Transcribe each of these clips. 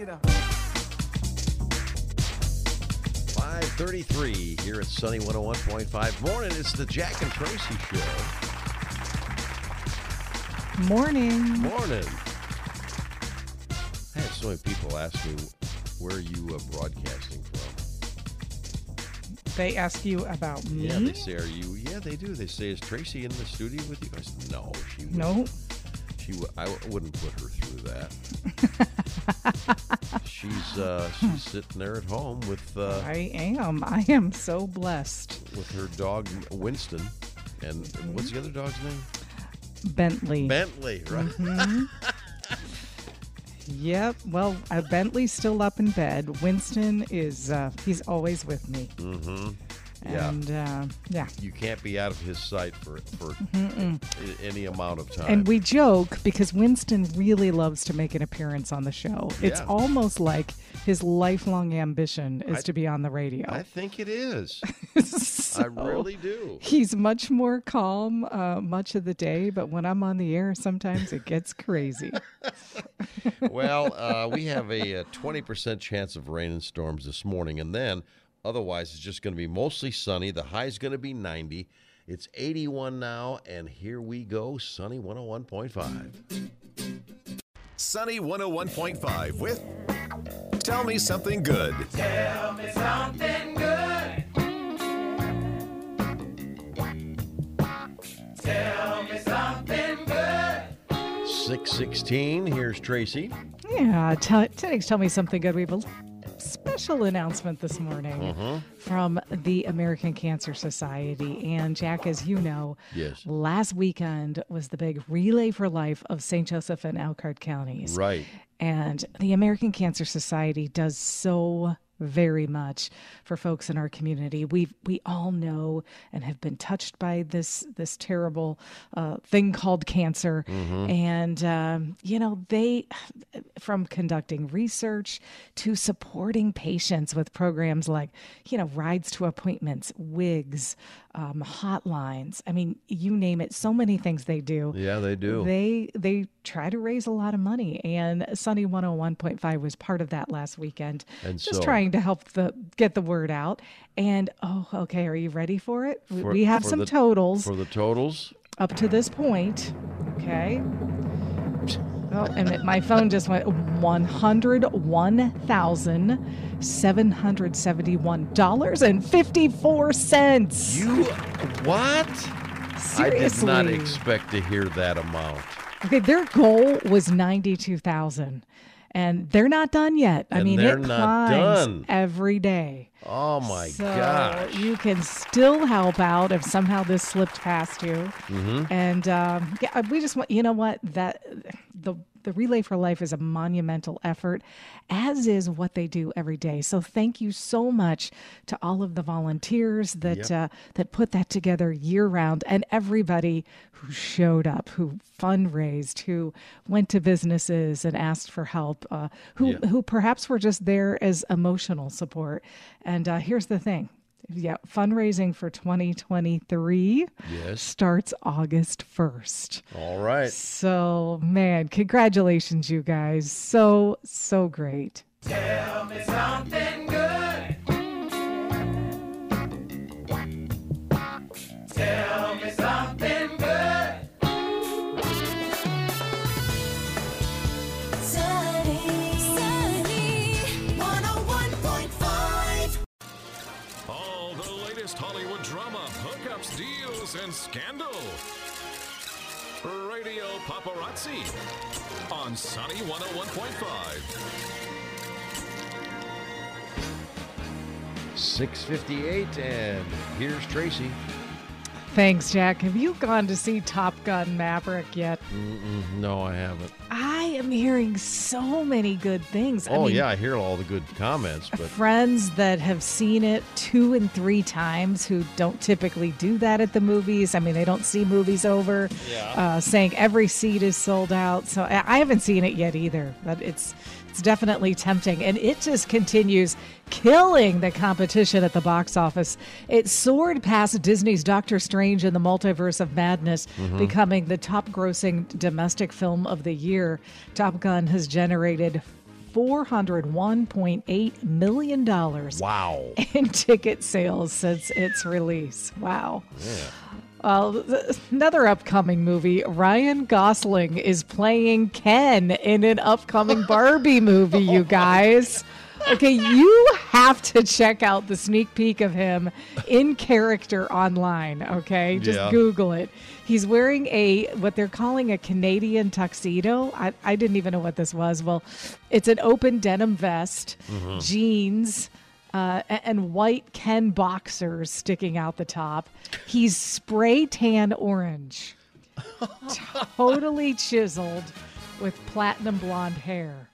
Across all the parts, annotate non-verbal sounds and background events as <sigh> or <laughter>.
Get up. 533 here at Sunny 101.5. Morning, it's the Jack and Tracy Show. Morning. Morning. I had so many people ask me where are you uh, broadcasting from. They ask you about me. Yeah, they say, "Are you?" Yeah, they do. They say, "Is Tracy in the studio with you?" I said, "No, she would- no. She, w- I w- wouldn't put her through that. <laughs> she's uh, she's sitting there at home with uh, I am. I am so blessed. with her dog Winston, and what's the other dog's name? Bentley. Bentley, right? Mm-hmm. <laughs> Yep. Well, uh, Bentley's still up in bed. Winston is. Uh, he's always with me. Mm-hmm. Yeah. And uh, yeah. You can't be out of his sight for for a- any amount of time. And we joke because Winston really loves to make an appearance on the show. It's Yeah. almost like his lifelong ambition is I- to be on the radio. I think it is. <laughs> So- I really do. He's much more calm uh, much of the day, but when I'm on the air, sometimes it gets crazy. <laughs> Well, uh, we have a, uh 20% chance of rain and storms this morning, and then otherwise it's just going to be mostly sunny. The high is going to be 90. It's 81 now, and here we go. Sunny 101.5. Sunny 101.5 with Tell Me Something Good. Tell me something good. 616. Here's Tracy. Yeah, tell, tell, tell me something good. We have a special announcement this morning mm-hmm. from the American Cancer Society. And Jack, as you know, Yes. last weekend was the big Relay for Life of St. Joseph and Elkhart counties. Right. And the American Cancer Society does so very much for folks in our community. We we all know and have been touched by this this terrible uh, thing called cancer, and um, you know they from conducting research to supporting patients with programs like you know rides to appointments, wigs, um, hotlines. I mean, you name it. So many things they do. Yeah, they do. They they try to raise a lot of money, and Sunny 101.5 was part of that last weekend. And just so- trying to help the get the word out. And oh, okay, are you ready for it? We- For- we have some the- totals For the totals, up to this point. Okay. Oh, and my phone just went one hundred one thousand seven hundred seventy one dollars and fifty four cents. you what? Seriously. I did not expect to hear that amount. Okay, their goal was ninety-two thousand, and they're not done yet. I And mean, it climbs done. every day. Oh my so gosh. you can still help out if somehow this slipped past you. Mm-hmm. And um, yeah, we just want you know what that the the Relay for Life is a monumental effort, as is what they do every day. So thank you so much to all of the volunteers that Yep. uh, that put that together year round, and everybody who showed up, who fundraised, who went to businesses and asked for help, uh, who who perhaps were just there as emotional support. And uh, here's the thing. Yeah, fundraising for 2023 Yes. starts August 1st. All right. So, man, congratulations, you guys. So, so great. Sunny, Paparazzi on Sunny 101.5. 658, and here's Tracy. Thanks, Jack. Have you gone to see Top Gun Maverick yet? Mm-mm, no, I haven't. I am hearing so many good things. I Oh, mean, yeah, I hear all the good comments, but friends that have seen it two and three times who don't typically do that at the movies. I mean, they don't see movies over, Yeah. uh, saying every seat is sold out. So I I haven't seen it yet either, but it's it's definitely tempting, and it just continues killing the competition at the box office. It soared past Disney's Doctor Strange in the Multiverse of Madness, mm-hmm. becoming the top-grossing domestic film of the year. Top Gun has generated $401.8 million Wow. <laughs> in ticket sales since its release. Wow. Well, th- another upcoming movie. Ryan Gosling is playing Ken in an upcoming <laughs> Barbie movie, you guys. Okay, you have to check out the sneak peek of him in character online, okay? Just Yeah. Google it. He's wearing a what they're calling a Canadian tuxedo. I, I didn't even know what this was. Well, it's an open denim vest, mm-hmm. jeans, uh, and white Ken boxers sticking out the top. He's spray tan orange, totally chiseled with platinum blonde hair.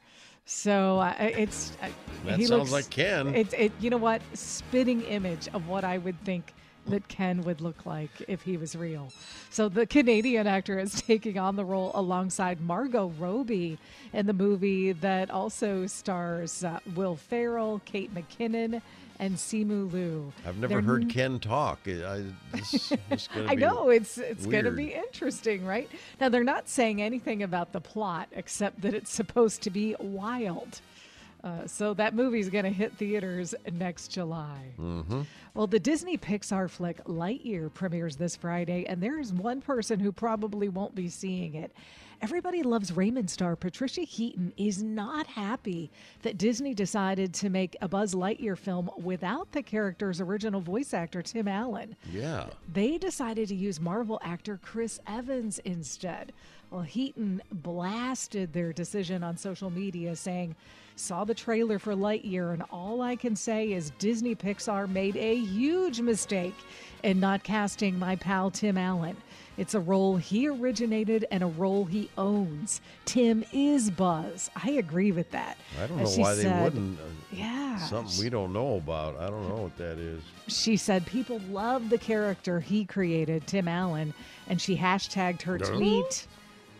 So uh, it's uh, That he sounds looks, like Ken. It's it. You know what? Spitting image of what I would think that Ken would look like if he was real. So the Canadian actor is <laughs> taking on the role alongside Margot Robbie in the movie that also stars uh, Will Ferrell, Kate McKinnon, and Simu Liu. I've never They're heard Ken talk. I, this, this <laughs> gonna I know it's it's going to be interesting, right? Now they're not saying anything about the plot except that it's supposed to be wild. Uh, so that movie's going to hit theaters next July. Mm-hmm. Well, the Disney Pixar flick Lightyear premieres this Friday, and there is one person who probably won't be seeing it. Everybody loves Raymond star Patricia Heaton is not happy that Disney decided to make a Buzz Lightyear film without the character's original voice actor Tim Allen Yeah. they decided to use Marvel actor Chris Evans instead. Well, Heaton blasted their decision on social media, saying, Saw the trailer for Lightyear, and all I can say is Disney Pixar made a huge mistake in not casting my pal Tim Allen. It's a role he originated and a role he owns. Tim is Buzz. I agree with that. I don't know why they said- wouldn't. uh, Yeah. Something we don't know about. I don't know what that is. she said people love the character he created, Tim Allen, and she hashtagged her tweet.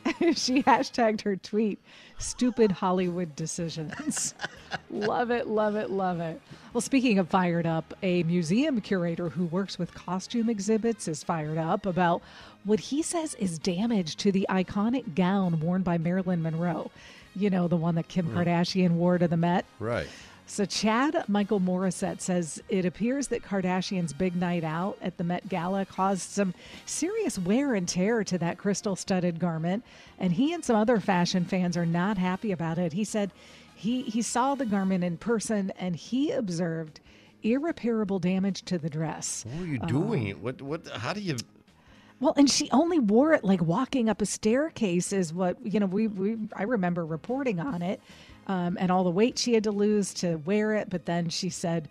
<laughs> she hashtagged her tweet, stupid Hollywood decisions. <laughs> love it, love it, love it. Well, speaking of fired up, a museum curator who works with costume exhibits is fired up about what he says is damage to the iconic gown worn by Marilyn Monroe. You know, the one that Kim hmm. Kardashian wore to the Met. Right. So, Chad Michael Morissette says it appears that Kardashian's big night out at the Met Gala caused some serious wear and tear to that crystal studded garment. And he and some other fashion fans are not happy about it. He said he, he saw the garment in person and he observed irreparable damage to the dress. What are you doing? Um, what? What? How do you? Well, and she only wore it like walking up a staircase, is what you know. We, we I remember reporting on it, um, and all the weight she had to lose to wear it. But then she said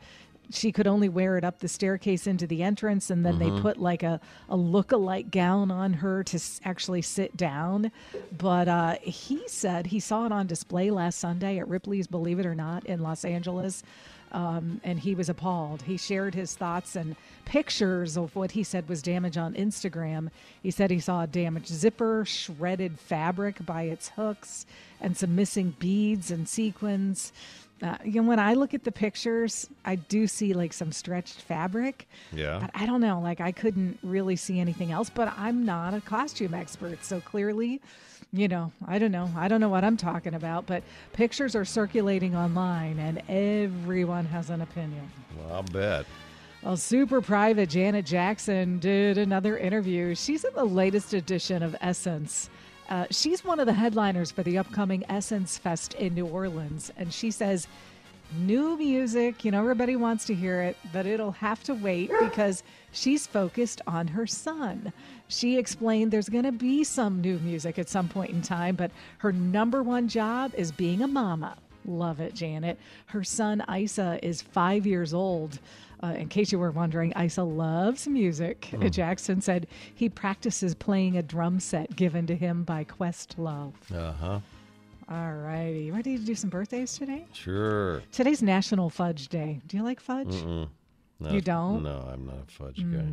she could only wear it up the staircase into the entrance, and then they put like a a look-alike gown on her to s- actually sit down. But uh, he said he saw it on display last Sunday at Ripley's Believe It or Not in Los Angeles um, and he was appalled. He shared his thoughts and pictures of what he said was damage on Instagram. He said he saw a damaged zipper, shredded fabric by its hooks, and some missing beads and sequins. Uh, you know, when I look at the pictures, I do see like some stretched fabric. Yeah. But I don't know. Like I couldn't really see anything else. But I'm not a costume expert, so clearly, you know, I don't know. I don't know what I'm talking about. But pictures are circulating online, and everyone has an opinion. Well, I'll bet. Well, super private Janet Jackson did another interview. She's in the latest edition of Essence. Uh, she's one of the headliners for the upcoming Essence Fest in New Orleans. And she says, new music, you know, everybody wants to hear it, but it'll have to wait because she's focused on her son. She explained there's going to be some new music at some point in time, but her number one job is being a mama. Love it, Janet. Her son Eissa is five years old. Uh, in case you were wondering, Eissa loves music. Jackson said he practices playing a drum set given to him by Questlove. Uh huh. All righty. Ready to do some birthdays today? Sure. Today's National Fudge Day. Do you like fudge? Mm-mm. No, You don't? No, I'm not a fudge guy.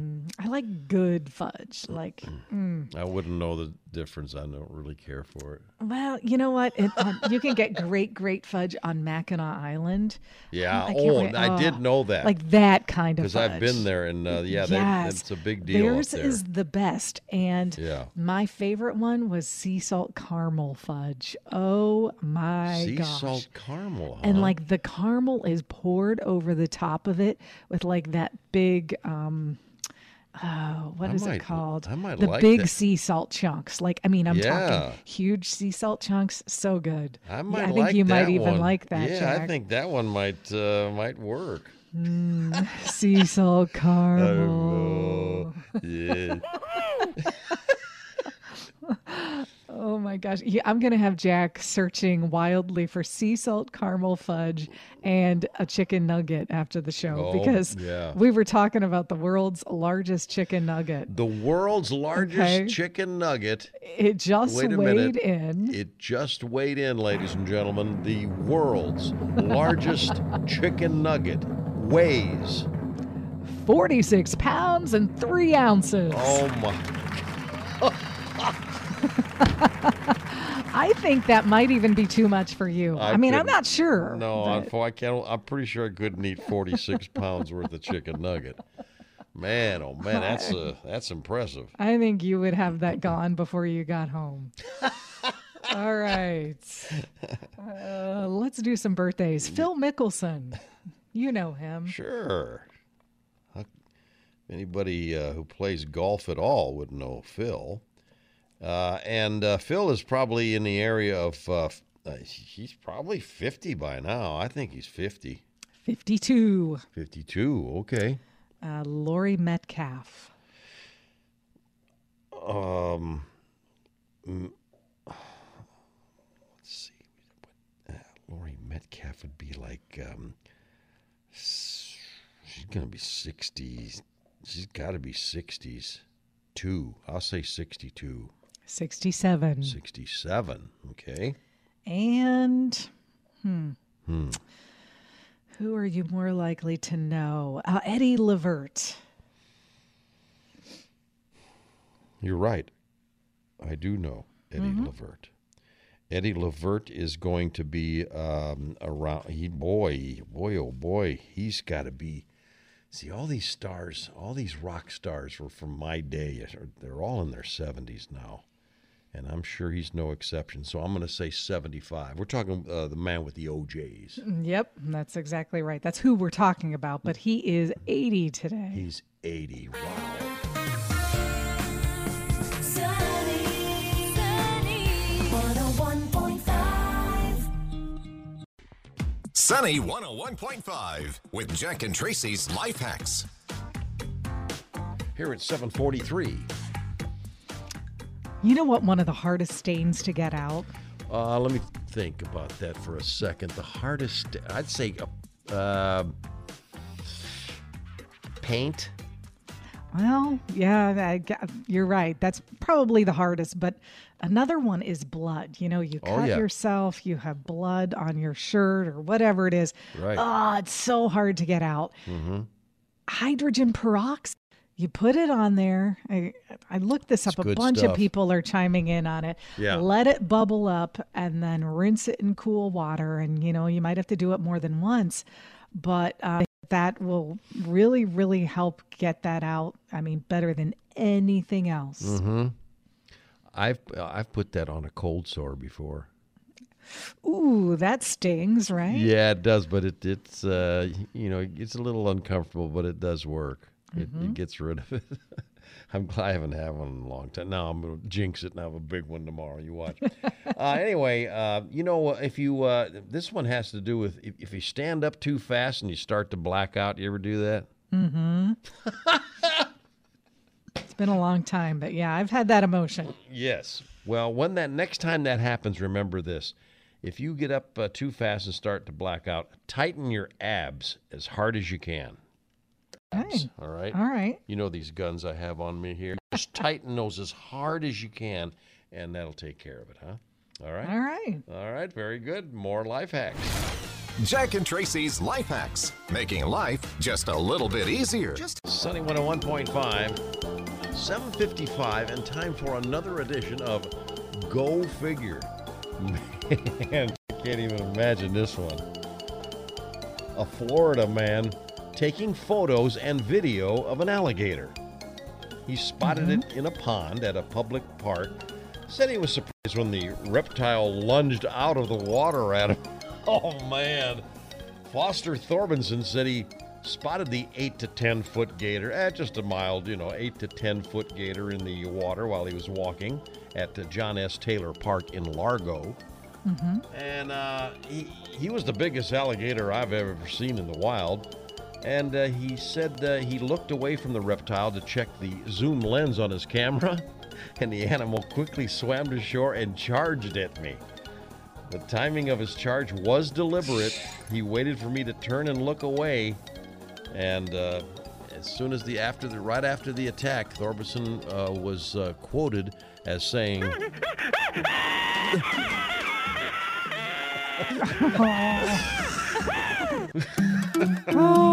I like good fudge. Like, <clears throat> mm, I wouldn't know the difference. I don't really care for it. Well, you know what? It, um, you can get great, great fudge on Mackinac Island. Yeah. I can't oh, I did oh, know that. Like that kind of because. I've been there, and uh, yeah, they, yes. it's a big deal. Theirs there. is the best. And Yeah. my favorite one was sea salt caramel fudge. Oh my sea gosh. Sea salt caramel. and like the caramel is poured over the top of it with like that big um oh, what I is might- it called? I might the like big that. sea salt chunks. Like I mean, I'm Yeah. talking huge sea salt chunks. So good. I Yeah, might I think like you might that even one. like that. Yeah, Jack. I think that one might uh, might work. <laughs> sea salt <laughs> caramel. Oh, yeah. <laughs> Gosh. Yeah, I'm going to have Jack searching wildly for sea salt caramel fudge and a chicken nugget after the show Oh, because yeah. we were talking about the world's largest chicken nugget. The world's largest Okay. chicken nugget. It just Wait a weighed minute. in. It just weighed in, ladies and gentlemen. The world's largest chicken nugget weighs. 46 pounds and three ounces. Oh my! <laughs> I think that might even be too much for you. I I, mean, I'm couldn't- sure. No, but- I, I can't. I'm pretty sure I couldn't eat 46 <laughs> pounds worth of chicken nugget. Man, oh man, that's uh, that's impressive. I think you would have that gone before you got home. <laughs> All right. Uh, let's do some birthdays. Phil Mickelson. You know him. Sure. Anybody uh, who plays golf at all would know Phil. Uh, and uh, Phil is probably in the area of uh, uh, he's probably 50 by now. I think he's 50. 52. 52, okay. Uh, Laurie Metcalf. Um, mm, let's see. What, uh, Laurie Metcalf would be like, um, she's going to be 60s. She's got to be 60s. Two. I'll say 62. 67. 67. Okay. And, hmm. Who are you more likely to know? Uh, Eddie Levert. You're right. I do know Eddie Levert. Eddie Levert is going to be um, around. He boy, boy, oh boy, he's got to be. See, all these stars, all these rock stars were from my day. They're all in their seventies now, and I'm sure he's no exception. So I'm going to say 75. We're talking uh, the man with the O'Jays. Yep, that's exactly right. That's who we're talking about. But he is 80 today. He's 80. Wow. Sunny, sunny, 101.5. Sunny 101.5 with Jack and Tracy's Life Hacks. Here at 743. You know what one of the hardest stains to get out? Uh, let me think about that for a second. The hardest, I'd say, uh, uh, paint. Well, yeah, I, you're right. That's probably the hardest. But another one is blood. You know, you Oh, cut yeah. yourself, you have blood on your shirt or whatever it is. Right. Oh, it's so hard to get out. Mm-hmm. Hydrogen peroxide. You put it on there. I, I looked this up. A bunch stuff. of people are chiming in on it. Yeah. Let it bubble up and then rinse it in cool water. And, you know, you might have to do it more than once, but uh, that will really, really help get that out. I mean, better than anything else. Mm-hmm. I've I've put that on a cold sore before. Ooh, that stings, right? Yeah, it does, but it it's uh, you know it's a little uncomfortable, but it does work. It, it gets rid of it. <laughs> I'm glad I haven't had one in a long time. Now I'm gonna jinx it and have a big one tomorrow. You watch. <laughs> uh, anyway, uh, you know if you uh, this one has to do with if, if you stand up too fast and you start to black out. You ever do that? Mm-hmm. <laughs> It's been a long time, but yeah, I've had that emotion. Yes. Well, when that next time that happens, remember this: if you get up uh, too fast and start to black out, tighten your abs as hard as you can. Hey, All right. all right. You know these guns I have on me here. Just <laughs> tighten those as hard as you can, and that'll take care of it, huh? All right. All right. All right. Very good. More life hacks. Jack and Tracy's Life Hacks, making life just a little bit easier. Just Sunny 101.5. 7:55 and time for another edition of Go Figure. <laughs> Man, I can't even imagine this one. A Florida man taking photos and video of an alligator. He spotted it in a pond at a public park. Said he was surprised when the reptile lunged out of the water at him. <laughs> Oh man. Foster Thorbenson said he spotted the 8 to 10 foot gator, eh, just a mild, you know, 8 to 10 foot gator in the water while he was walking at John S. Taylor Park in Largo. And uh, he, he was the biggest alligator I've ever seen in the wild. And uh, he said uh, he looked away from the reptile to check the zoom lens on his camera, <laughs> and the animal quickly swam to shore and charged at me. The timing of his charge was deliberate. He waited for me to turn and look away, and uh, as soon as the after the right after the attack, Thorbison uh, was uh, quoted as saying, Oh, <laughs> <laughs>